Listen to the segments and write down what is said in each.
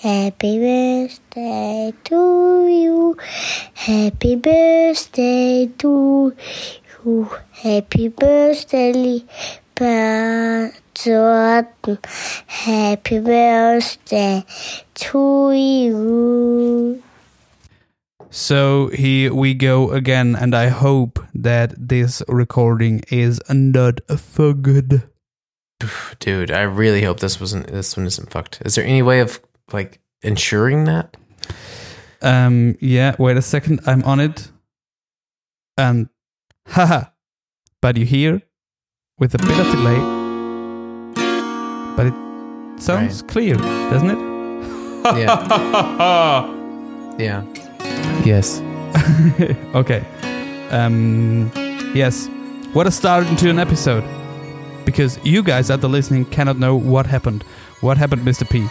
Happy birthday to you. Happy birthday to you. Happy birthday, lieber Jordan. Happy birthday to you. So here we go again, and I hope that this recording is not for good. Dude, I really hope this wasn't this one isn't fucked. Is there any way of like ensuring that? Um, yeah, wait a second, I'm on it. And haha, but you hear with a bit of delay, but it sounds clear, doesn't it? Yeah. Yeah. Yes. okay. Um, yes. What a start into an episode. Because you guys at the listening cannot know what happened. What happened, Mr. P?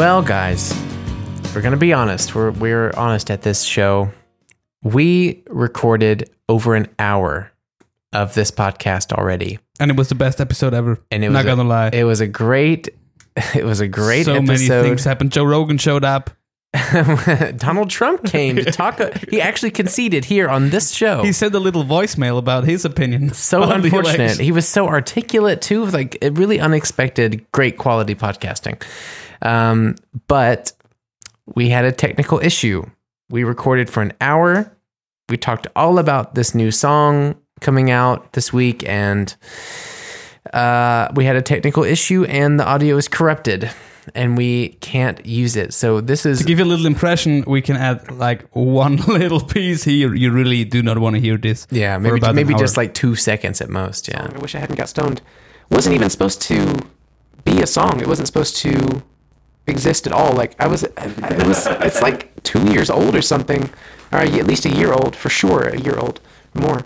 Well, guys, we're gonna be honest. We're we're honest at this show. We recorded over an hour of this podcast already, And it was the best episode ever. and it was Not gonna lie. It was a great. It was a great episode. so many things happened. Joe Rogan showed up. Donald Trump came to talk. He actually conceded here on this show. He sent a little voicemail about his opinion. so unfortunate. He was so articulate too, like really unexpected, great quality podcasting. Um, but we had a technical issue. We recorded for an hour. We talked all about this new song coming out this week, and uh, we had a technical issue, and the audio is corrupted, and we can't use it. So this is To give you a little impression, we can add like one little piece here. You really do not want to hear this. yeah, for maybe about maybe just like two seconds at most. Yeah. I wish I hadn't got stoned. Wasn't even supposed to be a song. It wasn't supposed to exist at all. Like I was, it was. It's like two years old or something, or at least a year old for sure. A year old, more.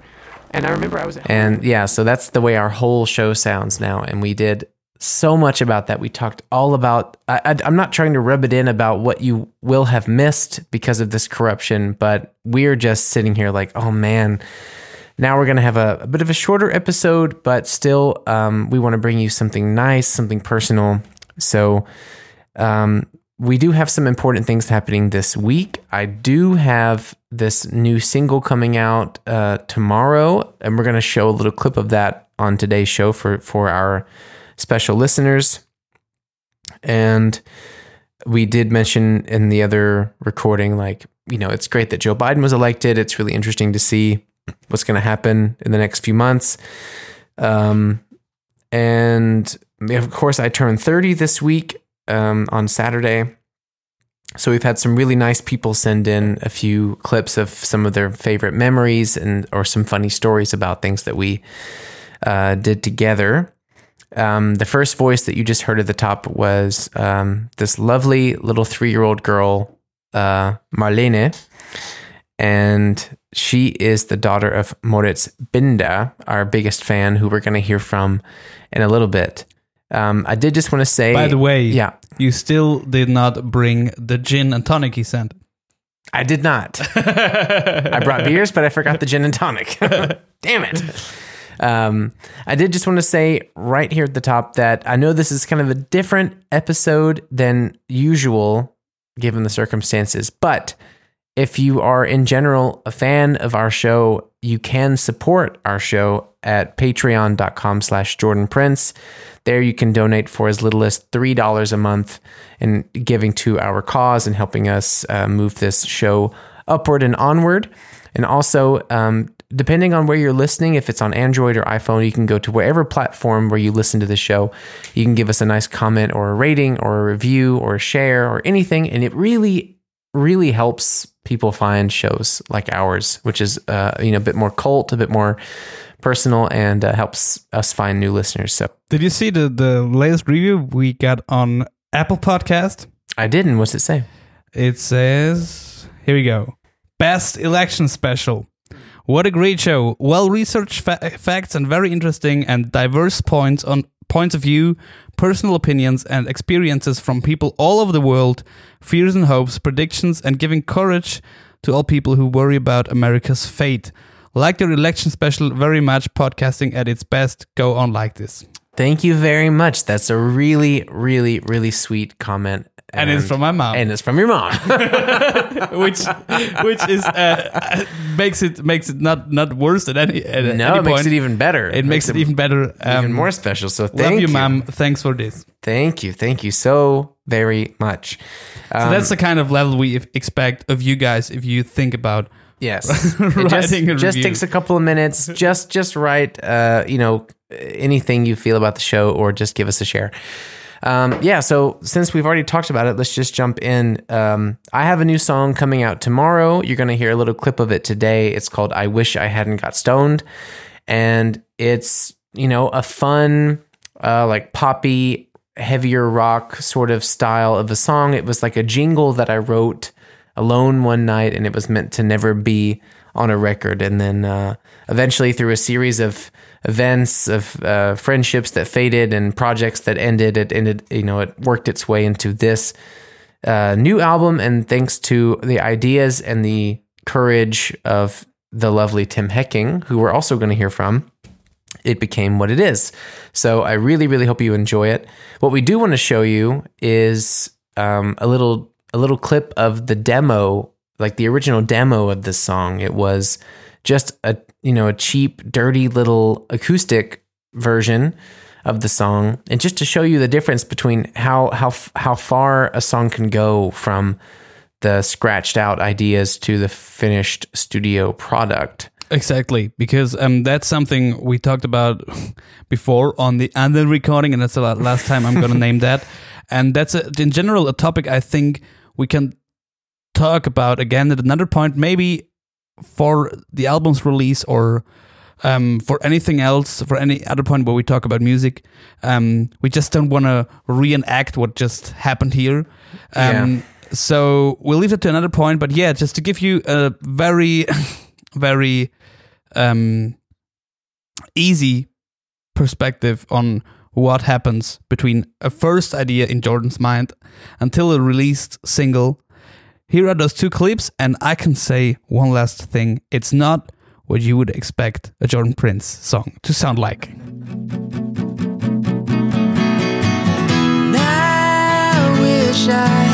And I remember I was. And yeah, so that's the way our whole show sounds now. And we did so much about that. We talked all about, I, I'm not trying to rub it in about what you will have missed because of this corruption, but we're just sitting here like, oh man, now we're going to have a, a bit of a shorter episode, but still, um, we want to bring you something nice, something personal. So, um, we do have some important things happening this week. I do have this new single coming out uh, tomorrow, and we're going to show a little clip of that on today's show for for our special listeners. And we did mention in the other recording, like you know, it's great that Joe Biden was elected. It's really interesting to see what's going to happen in the next few months. Um, and of course, I turned 30 this week um, on Saturday. So we've had some really nice people send in a few clips of some of their favorite memories and or some funny stories about things that we uh, did together. Um, the first voice that you just heard at the top was um, this lovely little three-year-old girl, uh, Marlene, and she is the daughter of Moritz Binda, our biggest fan, who we're going to hear from in a little bit. Um, I did just want to say, By the way, yeah, you still did not bring the gin and tonic he sent. I did not. I brought beers, but I forgot the gin and tonic. Damn it. Um, I did just want to say right here at the top that I know this is kind of a different episode than usual given the circumstances, but if you are in general a fan of our show, you can support our show at patreon.com slash Jordan Prince. There you can donate for as little as $3 a month and giving to our cause and helping us uh, move this show upward and onward. And also, um, depending on where you're listening, if it's on Android or iPhone, you can go to wherever platform where you listen to the show. You can give us a nice comment or a rating or a review or a share or anything. And it really, really helps people find shows like ours, which is, uh, you know, a bit more cult, a bit more personal, and uh, helps us find new listeners. So Did you see the, the latest review we got on Apple Podcast? I didn't. What's it say? It says, here we go. Best election special. What a great show. Well researched fa- facts and very interesting and diverse points on points of view, personal opinions and experiences from people all over the world, fears and hopes, predictions and giving courage to all people who worry about America's fate. Like your election special very much. Podcasting at its best. Go on like this. Thank you very much. That's a really, really, really sweet comment. And it's from my mom. And it's from your mom. which which is uh, makes it makes it not not worse at any at no, any it makes point. it even better. it makes it even better. Um, even more special. So thank love you, you, mom. Thanks for this. Thank you. Thank you so very much. So Um, that's the kind of level we expect of you guys if you think about Yes, it just, just takes a couple of minutes. Just just write, uh, you know, anything you feel about the show, or just give us a share. Um, yeah. So since we've already talked about it, let's just jump in. Um, I have a new song coming out tomorrow. You're going to hear a little clip of it today. It's called "I Wish I Hadn't Got Stoned," and it's you know a fun, uh, like poppy, heavier rock sort of style of a song. It was like a jingle that I wrote alone one night and it was meant to never be on a record and then uh, eventually through a series of events of uh, friendships that faded and projects that ended it ended you know it worked its way into this uh, new album and thanks to the ideas and the courage of the lovely tim hecking who we're also going to hear from it became what it is. So I really, really hope you enjoy it. What we do want to show you is um, a little a little clip of the demo, like the original demo of this song. It was just a you know a cheap, dirty little acoustic version of the song, and just to show you the difference between how how how far a song can go from the scratched out ideas to the finished studio product. Exactly, because um, that's something we talked about before on the other recording, and that's the last time I'm going to name that. And that's a, in general a topic I think we can talk about again at another point, maybe for the album's release or um, for anything else, for any other point where we talk about music. Um, we just don't want to reenact what just happened here. Um, Yeah. So we'll leave it to another point. But yeah, just to give you a very, very um, easy perspective on what happens between a first idea in Jordan's mind until a released single. Here are those two clips, and I can say one last thing. It's not what you would expect a Jordan Prince song to sound like. I wish I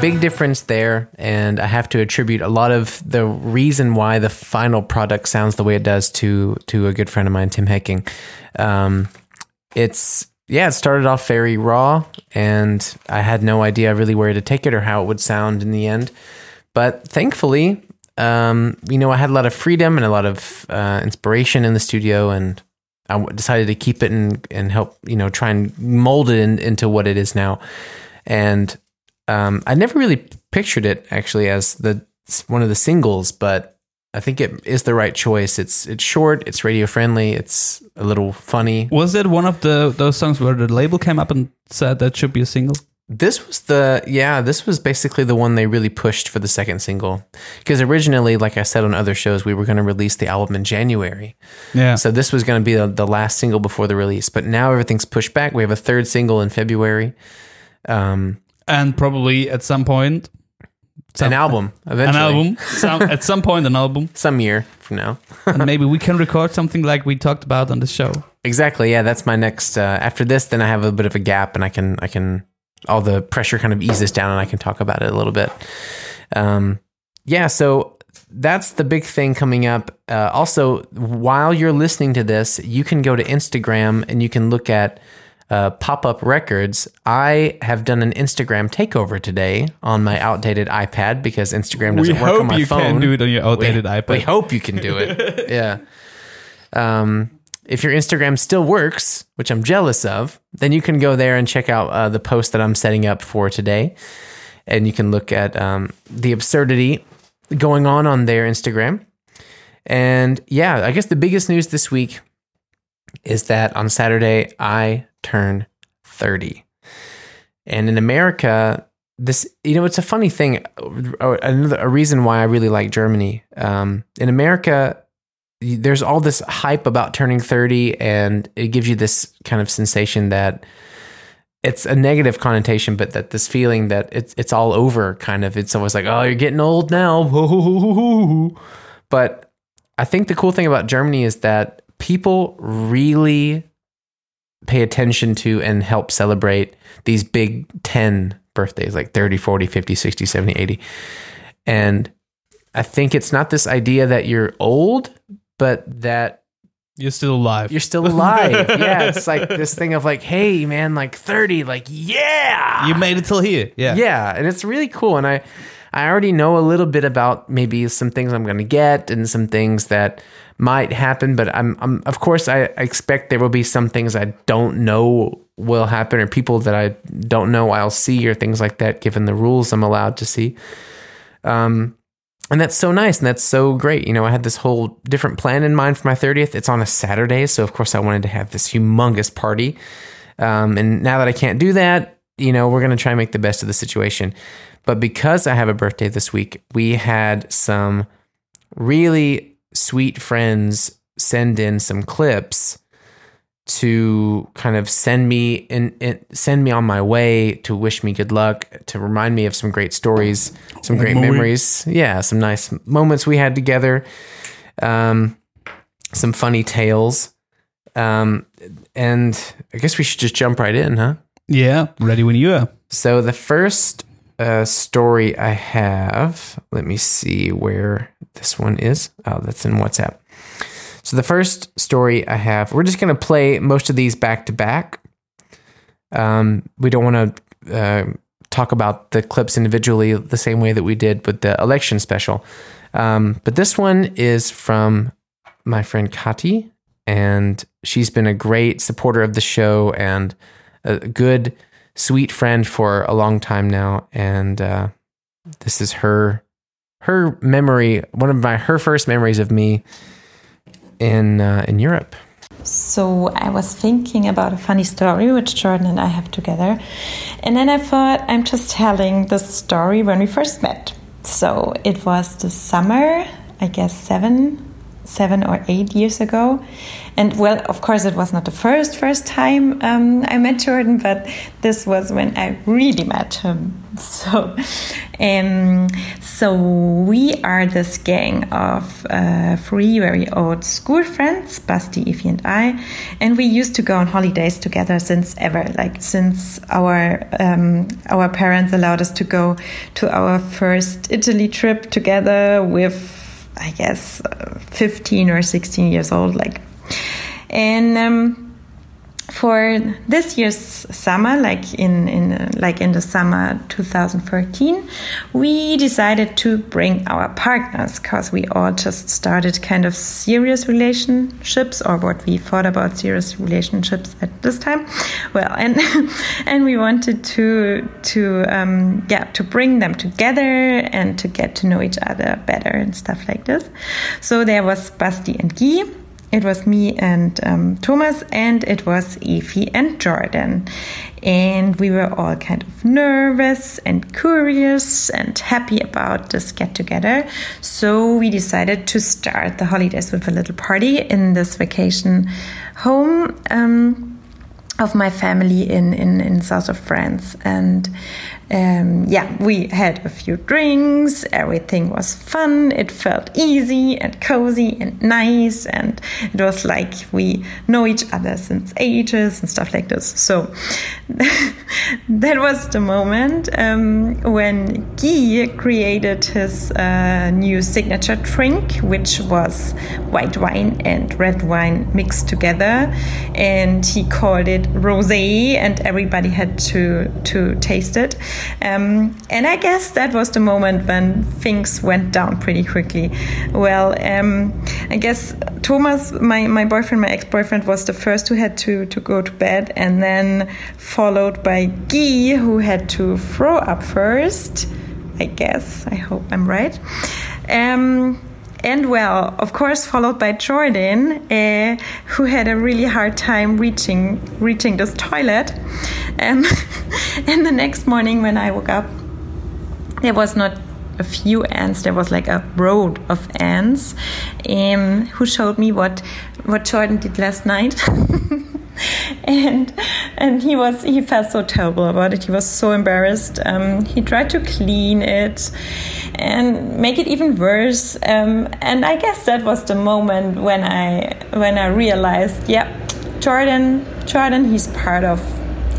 Big difference there, and I have to attribute a lot of the reason why the final product sounds the way it does to to a good friend of mine, Tim Hecking. Um, it's yeah, it started off very raw, and I had no idea really where to take it or how it would sound in the end. But thankfully, um, you know, I had a lot of freedom and a lot of uh, inspiration in the studio, and I decided to keep it and and help you know try and mold it in, into what it is now. And um, I never really pictured it actually as the one of the singles, but I think it is the right choice. It's it's short, it's radio friendly, it's a little funny. Was it one of the those songs where the label came up and said that should be a single? This was the yeah, this was basically the one they really pushed for the second single because originally, like I said on other shows, we were going to release the album in January. Yeah. So this was going to be the, the last single before the release, but now everything's pushed back. We have a third single in February, um, and probably at some point, some- an album eventually. an album. some, at some point, an album, some year from now. and maybe we can record something like we talked about on the show. Exactly. Yeah, that's my next. Uh, after this, then I have a bit of a gap, and I can I can all the pressure kind of eases down, and I can talk about it a little bit. Um, yeah. So that's the big thing coming up. Uh, also, while you're listening to this, you can go to Instagram and you can look at uh, pop up records. I have done an Instagram takeover today on my outdated iPad because Instagram doesn't we work hope on my you phone. can do it on your outdated we, iPad. We hope you can do it. yeah. Um, if your Instagram still works, which I'm jealous of, then you can go there and check out uh, the post that I'm setting up for today. And you can look at um, the absurdity going on on their Instagram. And yeah, I guess the biggest news this week is that on Saturday I turn 30. And in America, this you know it's a funny thing. uh, Another a reason why I really like Germany. Um, in America, there's all this hype about turning 30, and it gives you this kind of sensation that it's a negative connotation, but that this feeling that it's it's all over. Kind of, it's always like, oh, you're getting old now. But I think the cool thing about Germany is that people really pay attention to and help celebrate these big 10 birthdays like 30, 40, 50, 60, 70, 80. And I think it's not this idea that you're old, but that You're still alive. you're still alive. yeah, it's like this thing of like, hey, man, like 30, like, yeah. you made it till here. Yeah. Yeah, and it's really cool. And I, I already know a little bit about maybe some things I'm going to get and some things that might happen. But I'm, I'm of course, I, expect there will be some things I don't know will happen, or people that I don't know I'll see, or things like that, given the rules I'm allowed to see. Um, and that's so nice and that's so great. You know, I had this whole different plan in mind for my 30th. It's on a Saturday, so of course I wanted to have this humongous party. Um, and now that I can't do that, you know, we're going to try and make the best of the situation. But because I have a birthday this week, we had some really sweet friends send in some clips to kind of send me in send me on my way to wish me good luck to remind me of some great stories some great Memory. memories yeah some nice moments we had together um, some funny tales um, and i guess we should just jump right in huh Yeah. Ready when you are. so the first uh, story I have, let me see where this one is. Oh, that's in WhatsApp. So the first story I have, we're just going to play most of these back to back. Um, we don't want to uh, talk about the clips individually the same way that we did with the election special. Um, but this one is from my friend Kati, and she's been a great supporter of the show and a good, sweet friend for a long time now. And uh, this is her her memory, one of my her first memories of me in uh, in Europe. So I was thinking about a funny story which Jordan and I have together. And then I thought I'm just telling the story when we first met. So it was the summer, I guess seven, seven or eight years ago. And well, of course, it was not the first first time um, I met Jordan, but this was when I really met him. So, um, so we are this gang of uh, three very old school friends, Basti, Ify, and I, and we used to go on holidays together since ever, like since our um, our parents allowed us to go to our first Italy trip together with, I guess, uh, 15 or 16 years old, like, and. Um, for this year's summer, like in, in like in the summer 2014, we decided to bring our partners because we all just started kind of serious relationships or what we thought about serious relationships at this time. Well, and and we wanted to to um, yeah to bring them together and to get to know each other better and stuff like this. So there was Basti and Guy it was me and um, Thomas, and it was Ify and Jordan. And we were all kind of nervous and curious and happy about this get together. So we decided to start the holidays with a little party in this vacation home. Um, of my family in, in, in south of France. And um, yeah, we had a few drinks. Everything was fun. It felt easy and cozy and nice. And it was like we know each other since ages and stuff like this. So that was the moment um, when Guy created his uh, new signature drink, which was white wine and red wine mixed together. And he called it rosé, and everybody had to, to taste it. Um, and I guess that was the moment when things went down pretty quickly. Well, um, I guess Thomas, my, my boyfriend, my ex boyfriend, was the first who had to, to go to bed, and then followed by Guy, who had to throw up first. I guess. I hope I'm right. Um, and well, of course, followed by Jordan, uh, who had a really hard time reaching reaching this toilet. Um, and the next morning, when I woke up, there was not a few ants. There was like a road of ants, um, who showed me what what Jordan did last night. and and he was he felt so terrible about it. He was so embarrassed. Um, he tried to clean it and make it even worse. Um, and I guess that was the moment when I when I realized, yeah, Jordan Jordan he's part of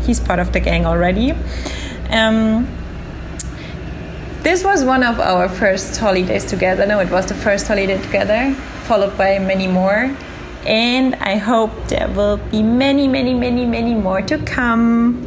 he's part of the gang already. Um, this was one of our first holidays together. No, it was the first holiday together, followed by many more and I hope there will be many, many, many, many more to come.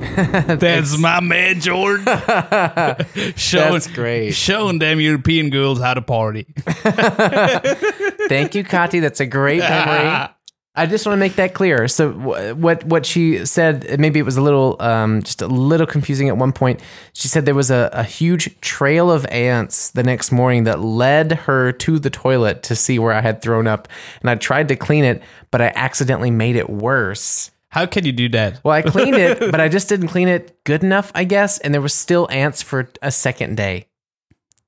That's my man, Jordan. showing, That's great. Showing them European girls how to party. Thank you, Kati. That's a great memory. I just want to make that clear. So what what she said, maybe it was a little um, just a little confusing at one point. She said there was a, a huge trail of ants the next morning that led her to the toilet to see where I had thrown up, and I tried to clean it, but I accidentally made it worse. How can you do that? Well, I cleaned it, but I just didn't clean it good enough, I guess, and there was still ants for a second day.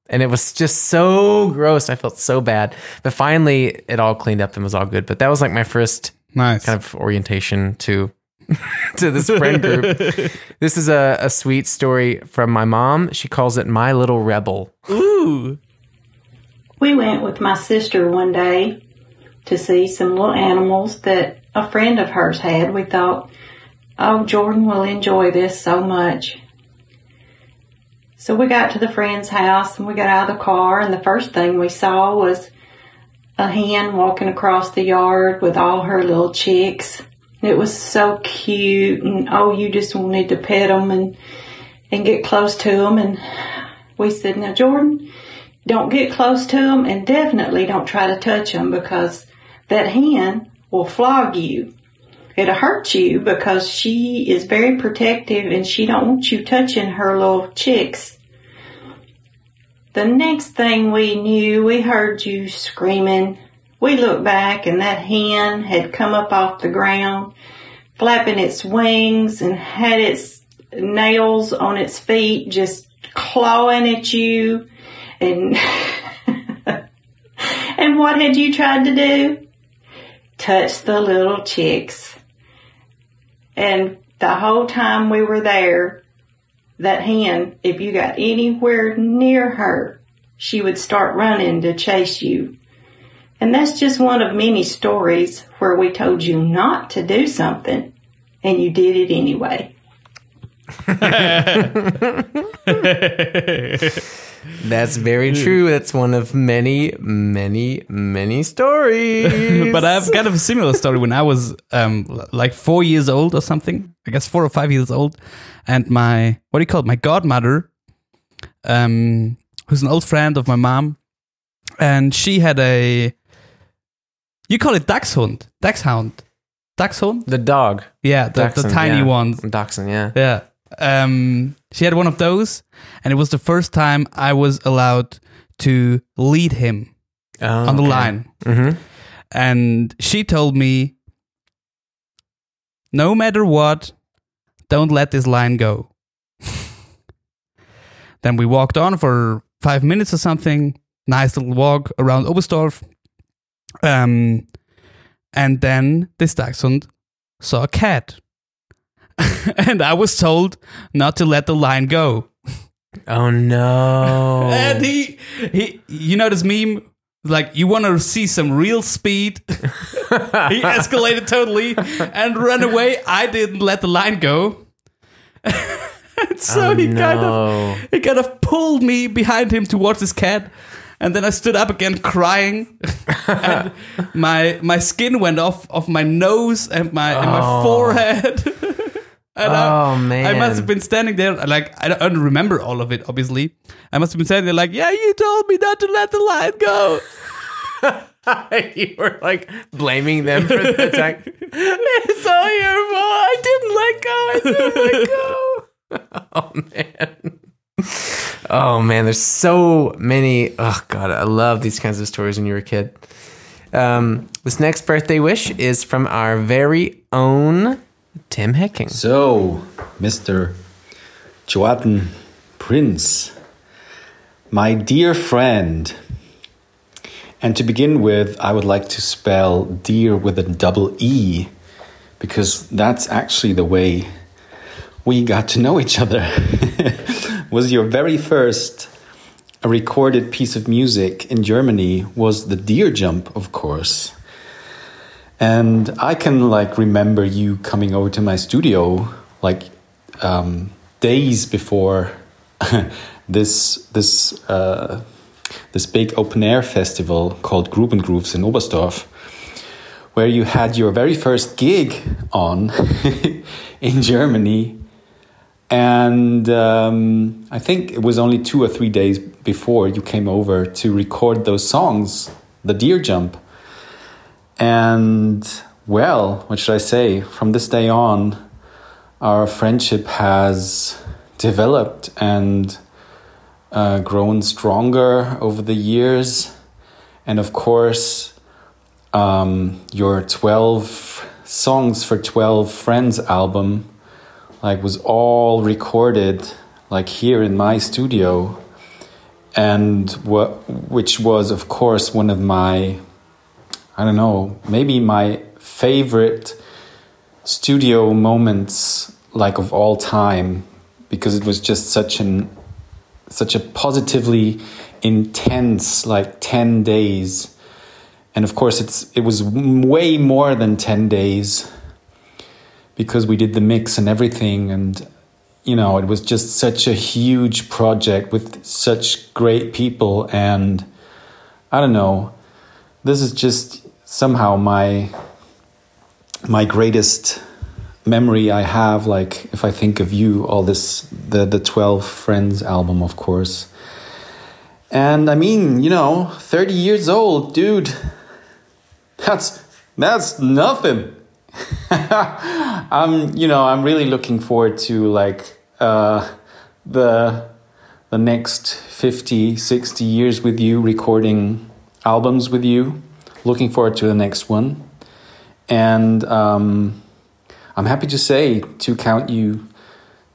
And it was just so gross. I felt so bad. But finally, it all cleaned up and was all good. But that was like my first Nice. kind of orientation to to this friend group. this is a, a sweet story from my mom. She calls it My Little Rebel. Ooh. We went with my sister one day to see some little animals that a friend of hers had. We thought, oh, Jordan will enjoy this so much. So we got to the friend's house and we got out of the car and the first thing we saw was a hen walking across the yard with all her little chicks. It was so cute and oh, you just wanted to pet them and, and get close to them. And we said, now Jordan, don't get close to them and definitely don't try to touch them because that hen will flog you. It'll hurt you because she is very protective and she don't want you touching her little chicks. The next thing we knew, we heard you screaming. We looked back and that hen had come up off the ground, flapping its wings and had its nails on its feet, just clawing at you. And, and what had you tried to do? Touch the little chicks. And the whole time we were there, that hen, if you got anywhere near her, she would start running to chase you. And that's just one of many stories where we told you not to do something and you did it anyway. That's very true. That's one of many, many, many stories. but I have kind of a similar story when I was um, like four years old or something. I guess four or five years old, and my what do you call it? My godmother, um, who's an old friend of my mom, and she had a. You call it dachshund, dachshund, dachshund. the dog. Yeah, the, the tiny yeah. ones. Dachshund, yeah. Yeah. Um, she had one of those, and it was the first time I was allowed to lead him Oh, on the okay. line. Mhm. And she told me, no matter what, don't let this line go. then we walked on for five minutes or something. Nice little walk around Oberstdorf. Um, and then this dachshund saw a cat. and I was told not to let the line go. Oh no. And he, he, you know this meme? Like, you want to see some real speed? he escalated totally and ran away. I didn't let the line go. and so Oh, he kind of he kind of pulled me behind him towards his cat. And then I stood up again crying. and my my skin went off of my nose and my and my Oh. forehead. And I, Oh, man. I must have been standing there like I don't remember all of it obviously. I must have been standing there like, "Yeah, you told me not to let the line go." you were like blaming them for the attack. it's all your fault. I didn't let go. I didn't let go. oh man. Oh man, there's so many. Oh god, I love these kinds of stories when you were a kid. Um, this next birthday wish is from our very own Tim Hecking. So, Mr. Jordan Prince, my dear friend, and to begin with, I would like to spell dear with a double E because that's actually the way we got to know each other. was your very first recorded piece of music in Germany was the Deer Jump, of course. And I can like remember you coming over to my studio like um, days before this this uh, this big open air festival called Gruben Grooves in Oberstdorf, where you had your very first gig on in Germany. And um, I think it was only two or three days before you came over to record those songs, The Deer Jump. And well, what should I say? From this day on, our friendship has developed and uh, grown stronger over the years. And of course, um, your 12 songs for 12 friends album like was all recorded like here in my studio and what which was of course one of my I don't know, maybe my favorite studio moments like of all time because it was just such an such a positively intense like 10 days. And of course it's it was way more than 10 days because we did the mix and everything. And you know it was just such a huge project with such great people. And i don't know this is just somehow my my greatest memory I have like if I think of you all this the the 12 friends album of course. And I mean you know 30 years old dude. That's that's nothing. I'm you know I'm really looking forward to like uh the the next 50 60 years with you recording albums with you looking forward to the next one and um I'm happy to say to count you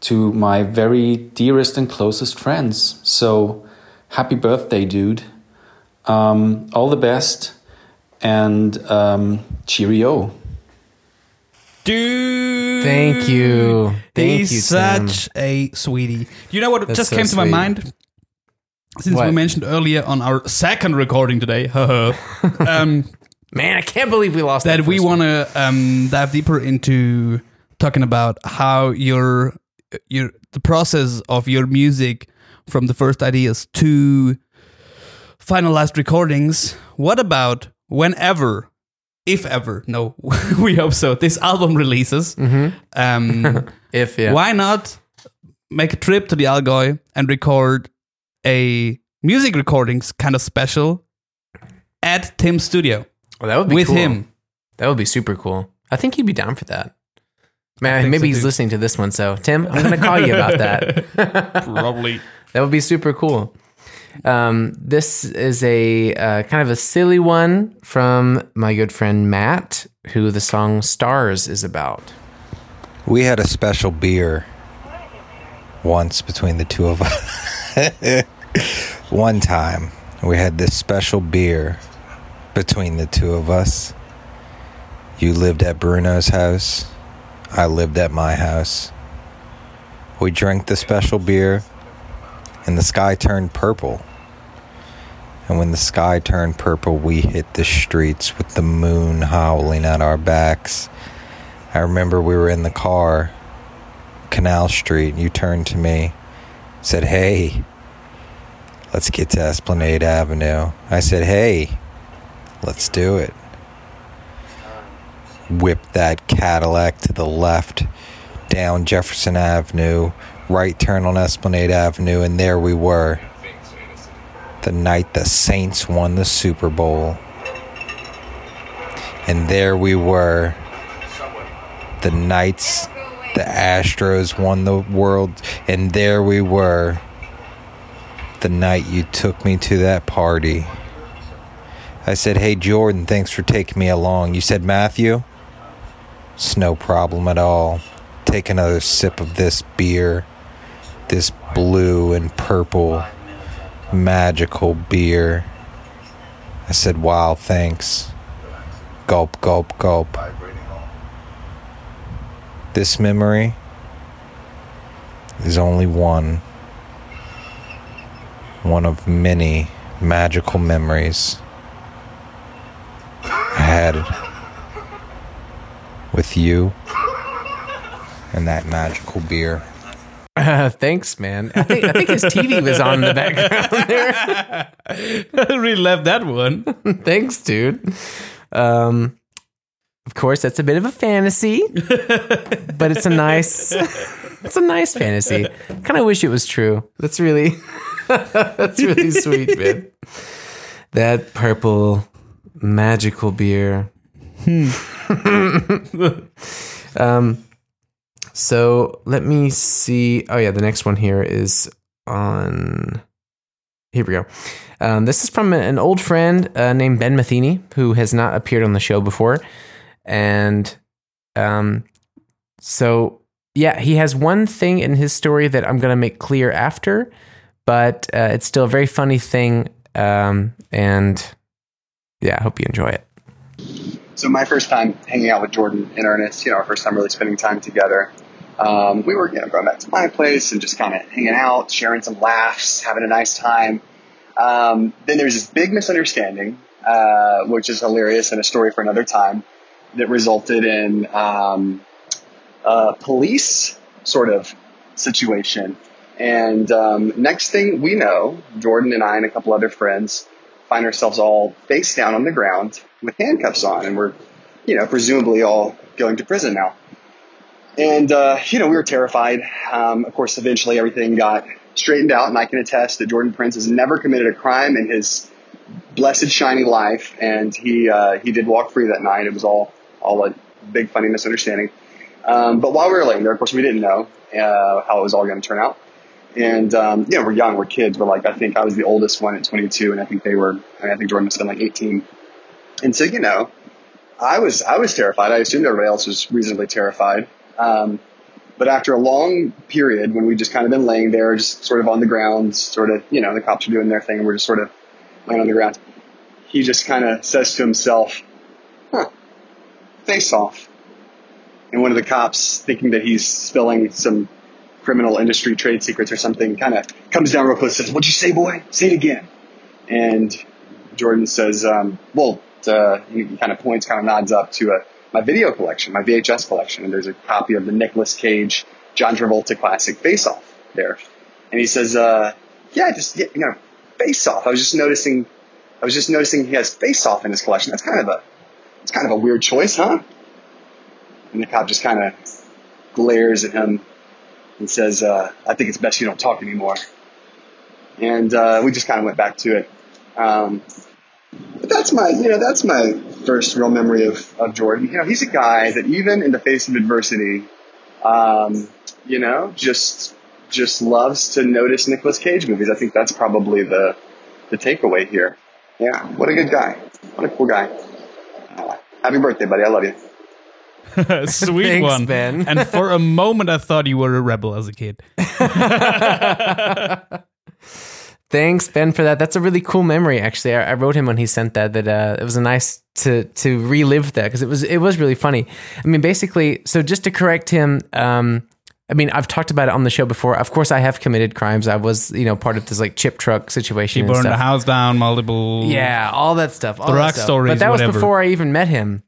to my very dearest and closest friends. So happy birthday, dude. Um, all the best and um, cheerio. Dude. Thank you. Thank He's you, Tim. such a sweetie. Do you know what That's just so came to my sweet. mind? Since we mentioned earlier on our second recording today, um, Man, I can't believe we lost that. that we want to um, dive deeper into talking about how your your the process of your music from the first ideas to finalized recordings. What about whenever, if ever, no, we hope so. This album releases. Um, If yeah. Why not make a trip to the Allgäu and record a music recordings kind of special at Tim's studio Well, that would be with cool. him? That would be super cool. I think he'd be down for that. Man, maybe so, he's too. listening to this one. So, Tim, I'm going to call you about that. Probably. That would be super cool. Um, this is a uh, kind of a silly one from my good friend Matt, who the song Stars is about. We had a special beer once between the two of us. One time, we had this special beer between the two of us. You lived at Bruno's house, I lived at my house. We drank the special beer, and the sky turned purple. And when the sky turned purple, we hit the streets with the moon howling at our backs. I remember we were in the car, Canal Street, and you turned to me, said, Hey, let's get to Esplanade Avenue. I said, Hey, let's do it. Whip that Cadillac to the left, down Jefferson Avenue, right turn on Esplanade Avenue, and there we were. The night the Saints won the Super Bowl. And there we were the nights, the Astros won the world, and there we were. The night you took me to that party. I said, Hey, Jordan, thanks for taking me along. You said, Matthew? It's no problem at all. Take another sip of this beer. This blue and purple magical beer. I said, Wow, thanks. Gulp, gulp, gulp. This memory is only one. One of many magical memories I had with you and that magical beer. Uh, thanks, man. I think I think his TV was on in the background there. really love that one. thanks, dude. Um, of course, that's a bit of a fantasy, but it's a nice, it's a nice fantasy. Kind of wish it was true. That's really, that's really sweet, man. That purple magical beer. um, so let me see. Oh yeah, the next one here is on. Here we go. Um, this is from an old friend uh, named Ben Matheny, who has not appeared on the show before, and um, so yeah, he has one thing in his story that I'm going to make clear after, but uh, it's still a very funny thing, um, and yeah, I hope you enjoy it. So my first time hanging out with Jordan in earnest, you know, our first time really spending time together. Um, we were, you know, going back to my place and just kind of hanging out, sharing some laughs, having a nice time. Um, then there's this big misunderstanding, uh, which is hilarious and a story for another time, that resulted in um, a police sort of situation. And um, next thing we know, Jordan and I and a couple other friends find ourselves all face down on the ground with handcuffs on, and we're, you know, presumably all going to prison now. And, uh, you know, we were terrified. Um, of course, eventually everything got straightened out, and I can attest that Jordan Prince has never committed a crime in his blessed, shiny life. And he, uh, he did walk free that night. It was all, all a big, funny misunderstanding. Um, but while we were laying there, of course, we didn't know uh, how it was all going to turn out. And, um, know, we're young, we're kids. We're like, I think I was the oldest one at 22, and I think they were, I, mean, I think Jordan must have been like 18. And so, you know, I was, I was terrified. I assumed everybody else was reasonably terrified. Um, but after a long period when we just kind of been laying there, just sort of on the ground, sort of, you know, the cops are doing their thing and we're just sort of laying on the ground, he just kind of says to himself, huh, face off. And one of the cops, thinking that he's spilling some criminal industry trade secrets or something, kind of comes down real close and says, what'd you say, boy? Say it again. And Jordan says, um, well, uh, he kind of points, kind of nods up to a, my video collection, my VHS collection, and there's a copy of the Nicolas Cage, John Travolta classic Face Off there. And he says, uh, yeah, just, you know, Face Off. I was just noticing, I was just noticing he has Face Off in his collection. That's kind of a, it's kind of a weird choice, huh? And the cop just kind of glares at him and says, uh, I think it's best you don't talk anymore. And, uh, we just kind of went back to it. Um, but that's my, you know, that's my first real memory of, of Jordan. You know, he's a guy that even in the face of adversity, um, you know, just, just loves to notice Nicolas Cage movies. I think that's probably the, the takeaway here. Yeah. What a good guy. What a cool guy. Happy birthday, buddy. I love you. Sweet Thanks, one. Ben. and for a moment, I thought you were a rebel as a kid. Thanks, Ben, for that. That's a really cool memory. Actually, I, I wrote him when he sent that. That uh, it was a nice to to relive that because it was it was really funny. I mean, basically, so just to correct him, um, I mean, I've talked about it on the show before. Of course, I have committed crimes. I was, you know, part of this like chip truck situation. He burned the house down, multiple. Yeah, all that stuff. All The that rock stuff. stories, But that was before I even met him.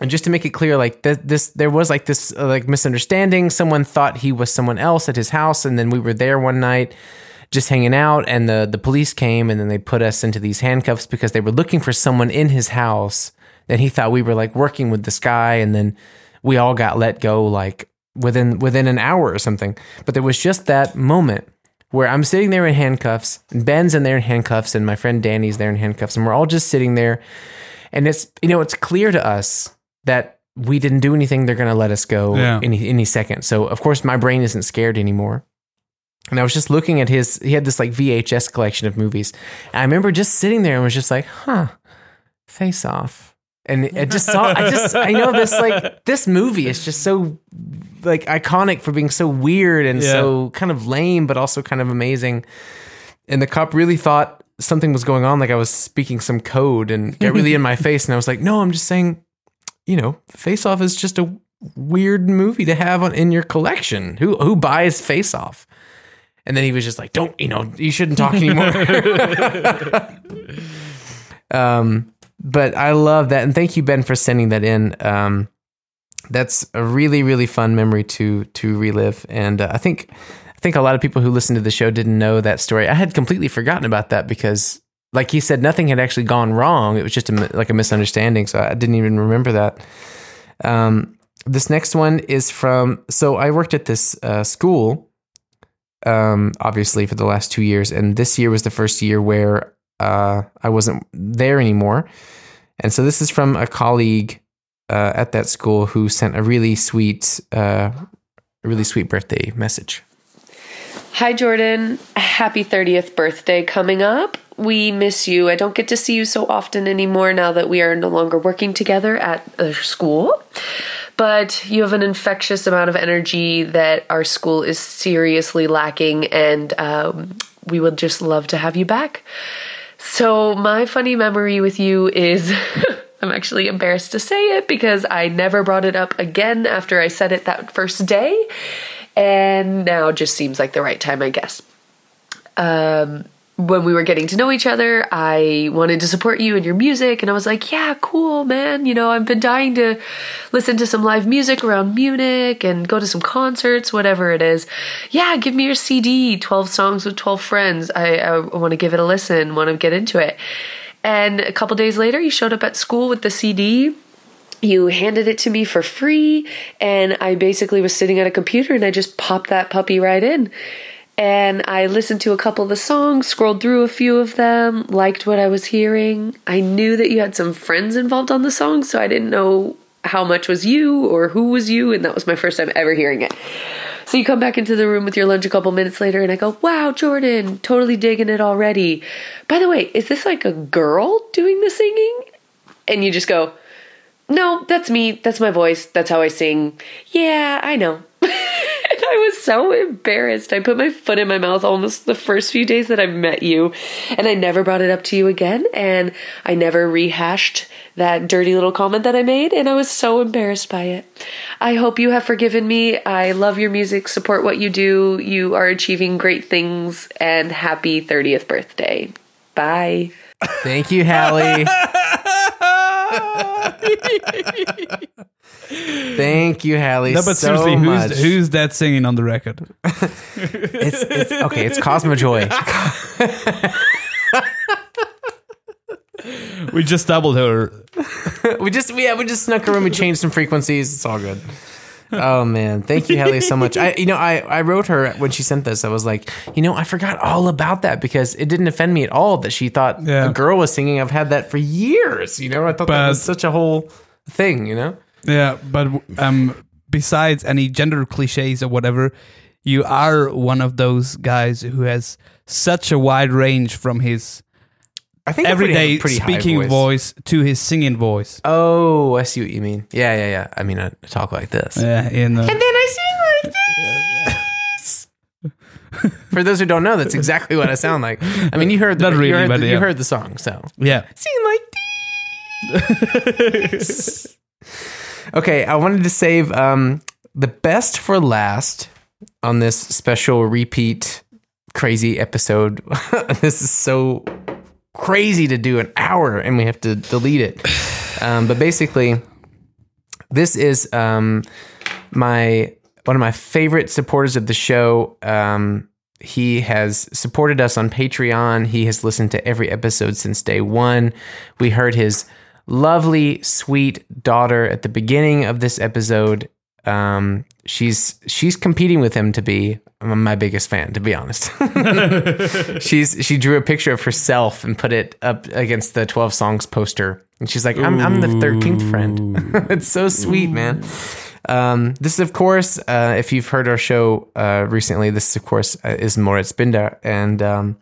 And just to make it clear, like th- this, there was like this uh, like misunderstanding. Someone thought he was someone else at his house, and then we were there one night, just hanging out, and the the police came, and then they put us into these handcuffs because they were looking for someone in his house. Then he thought we were like working with this guy, and then we all got let go like within within an hour or something. But there was just that moment where I'm sitting there in handcuffs, and Ben's in there in handcuffs, and my friend Danny's there in handcuffs, and we're all just sitting there. And it's you know it's clear to us that we didn't do anything. They're going to let us go Yeah. any any second. So of course my brain isn't scared anymore. and I was just looking at his. He had this like VHS collection of movies. And I remember just sitting there and was just like, "Huh, Face Off." And I just saw. I just. I know this like this movie is just so like iconic for being so weird and Yeah. so kind of lame, but also kind of amazing. And the cop really thought something was going on, like I was speaking some code, and got really in my face. And I was like, "No, I'm just saying." You know, Face Off is just a weird movie to have on in your collection. Who who buys Face Off? And then he was just like, "Don't you know? You shouldn't talk anymore." um, but I love that, and thank you, Ben, for sending that in. Um, that's a really really fun memory to to relive, and uh, I think I think a lot of people who listen to the show didn't know that story. I had completely forgotten about that because, like he said, nothing had actually gone wrong. It was just a, like a misunderstanding, so I didn't even remember that. Um, this next one is from. So I worked at this uh, school um, obviously for the last two years, and this year was the first year where uh, I wasn't there anymore. And so this is from a colleague uh, at that school who sent a really sweet, uh, a really sweet birthday message. Hi, Jordan. Happy 30th birthday coming up. We miss you. I don't get to see you so often anymore now that we are no longer working together at a school. But you have an infectious amount of energy that our school is seriously lacking, and um, we would just love to have you back. So, my funny memory with you is I'm actually embarrassed to say it because I never brought it up again after I said it that first day. And now just seems like the right time, I guess. Um, when we were getting to know each other, I wanted to support you and your music, and I was like, yeah, cool, man. You know, I've been dying to listen to some live music around Munich and go to some concerts, whatever it is. Yeah, give me your CD, 12 songs with 12 friends. I, I want to give it a listen, want to get into it. And a couple days later, you showed up at school with the CD you handed it to me for free and i basically was sitting at a computer and i just popped that puppy right in and i listened to a couple of the songs scrolled through a few of them liked what i was hearing i knew that you had some friends involved on the song so i didn't know how much was you or who was you and that was my first time ever hearing it so you come back into the room with your lunch a couple minutes later and i go wow jordan totally digging it already by the way is this like a girl doing the singing and you just go no, that's me. That's my voice. That's how I sing. Yeah, I know. And I was so embarrassed. I put my foot in my mouth almost the first few days that I met you, and I never brought it up to you again, and I never rehashed that dirty little comment that I made, and I was so embarrassed by it. I hope you have forgiven me. I love your music, support what you do. You are achieving great things, and happy 30th birthday. Bye. Thank you, Hallie. Thank you, Hallie. No, but so seriously, much. who's who's that singing on the record? It's, it's okay. It's Cosmo Joy. we just doubled her. we just we yeah, we just snuck her in. We changed some frequencies. It's all good. Oh man, thank you, Hallie, so much. I you know I I wrote her when she sent this. I was like, you know, I forgot all about that because it didn't offend me at all that she thought Yeah. a girl was singing. I've had that for years. You know, I thought that was such a whole thing. You know. Yeah, but um, besides any gender cliches or whatever, you are one of those guys who has such a wide range from his I think I pretty- everyday pretty speaking voice. voice. to his singing voice. Oh, I see what you mean. Yeah, yeah, yeah. I mean, I talk like this. Yeah, in uh, And then I sing like this. For those who don't know, that's exactly what I sound like. I mean, you heard the, really, you, heard the, yeah. you heard the song, so yeah. sing like this. okay, I wanted to save um, the best for last on this special repeat crazy episode. this is so crazy to do an hour, and we have to delete it. Um, but basically, this is um, my one of my favorite supporters of the show. Um, he has supported us on Patreon. He has listened to every episode since day one. We heard his lovely, sweet daughter at the beginning of this episode. Um, she's she's competing with him to be my biggest fan, to be honest. she's she drew a picture of herself and put it up against the Twelve Songs poster, and she's like, "I'm I'm the thirteenth friend." it's so sweet, man. Um, this of course, uh, if you've heard our show uh, recently, this, of course, uh, is Moritz Binder. And um,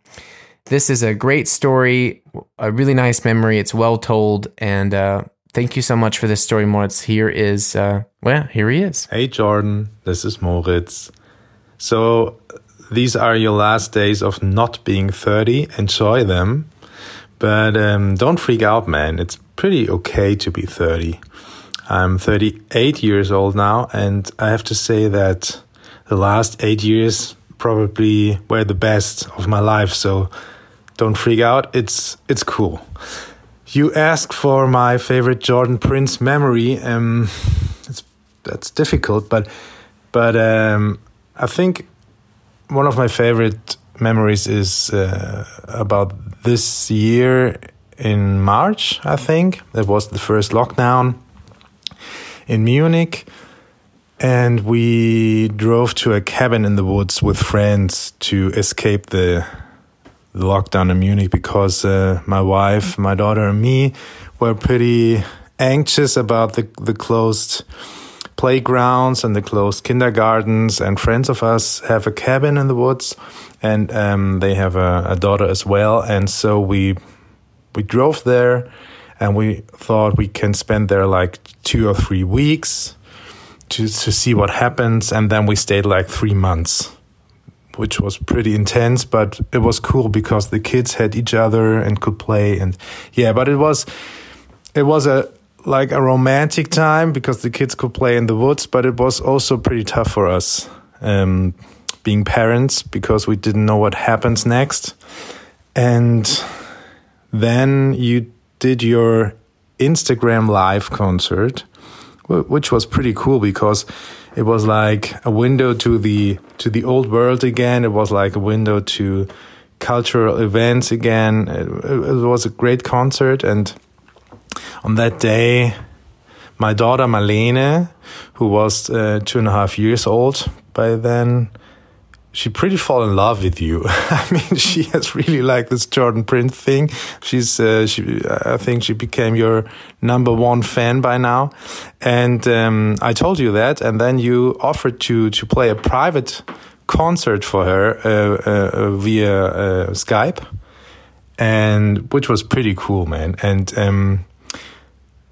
this is a great story, a really nice memory. It's well told. And uh, thank you so much for this story, Moritz. Here is, uh, well, here he is. Hey, Jordan. This is Moritz. So, these are your last days of not being 30. Enjoy them. But um, don't freak out, man. It's pretty okay to be 30. I'm 38 years old now, and I have to say that the last eight years probably were the best of my life. So don't freak out. It's it's cool. You asked for my favorite Jordan Prince memory. Um, it's that's difficult, but but um, I think one of my favorite memories is uh, about this year in March. I think that was the first lockdown in Munich. And we drove to a cabin in the woods with friends to escape the, the lockdown in Munich because uh, my wife, my daughter, and me were pretty anxious about the, the closed playgrounds and the closed kindergartens. And friends of us have a cabin in the woods, and um, they have a, a daughter as well. And so we we drove there and we thought we can spend there like two or three weeks to to see what happens and then we stayed like 3 months which was pretty intense but it was cool because the kids had each other and could play and yeah but it was it was a like a romantic time because the kids could play in the woods but it was also pretty tough for us um, being parents because we didn't know what happens next. And then you did your Instagram live concert, which was pretty cool because it was like a window to the to the old world again. It was like a window to cultural events again. It, it was a great concert, and on that day, my daughter Marlene, who was uh, two and a half years old by then, she pretty fall in love with you. I mean, she has really liked this Jordan Prince thing. She's, uh, she, I think she became your number one fan by now. And, um, I told you that. And then you offered to, to play a private concert for her, uh, uh, via, uh, Skype. And which was pretty cool, man. And, um,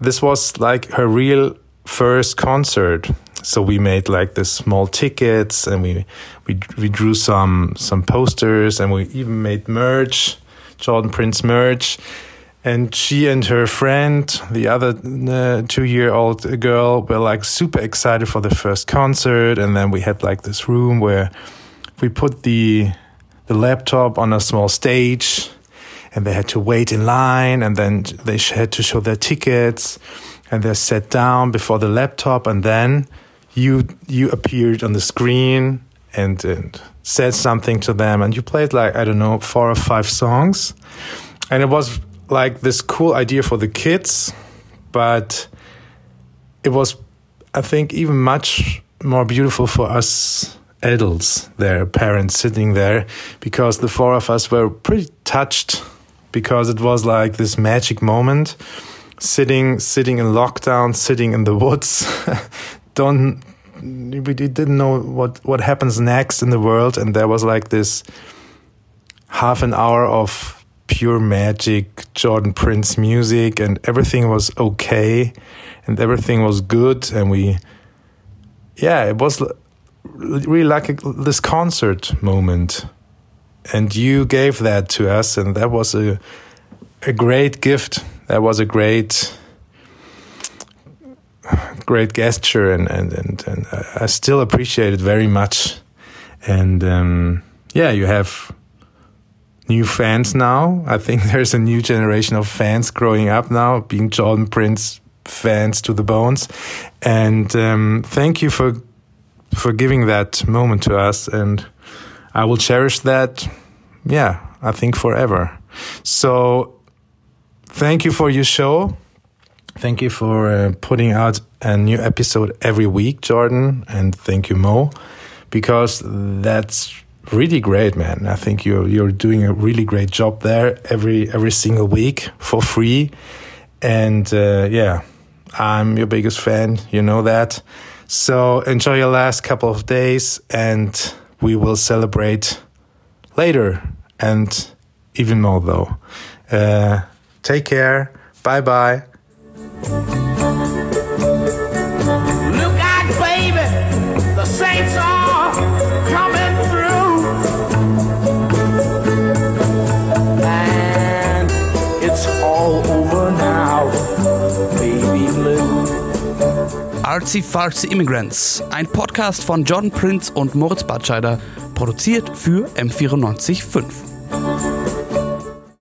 this was like her real first concert. So we made like the small tickets and we we we drew some some posters and we even made merch jordan prince merch. And she and her friend the other uh, two year old girl were like super excited for the first concert. And then we had like this room where we put the the laptop on a small stage and they had to wait in line and then they had to show their tickets and they sat down before the laptop and then you you appeared on the screen and, and said something to them and you played like i don't know four or five songs. And it was like this cool idea for the kids but it was i think even much more beautiful for us adults their parents sitting there because the four of us were pretty touched because it was like this magic moment sitting sitting in lockdown sitting in the woods. Don't we didn't know what what happens next in the world. And there was like this half an hour of pure magic jordan prince music and everything was okay and everything was good. And we yeah it was really like a, this concert moment. And you gave that to us and that was a a great gift that was a great great gesture and, and, and, and I still appreciate it very much. And um, yeah, you have new fans now. I think there's a new generation of fans growing up now, being Jordan Prince fans to the bones. And um, thank you for for giving that moment to us. And I will cherish that. Yeah, I think forever. So thank you for your show. Thank you for uh, putting out a new episode every week, Jordan, and thank you, Mo, because that's really great, man. I think you're you're doing a really great job there every every single week for free, and uh, yeah, I'm your biggest fan. You know that. So enjoy your last couple of days, and we will celebrate later and even more though. Uh, take care. Bye bye. Look out, baby, the saints are coming through. And it's all over now, baby blue. Artsy Fartsy Immigrants, ein Podcast von John Prince und Moritz Batscheider, produziert für M945.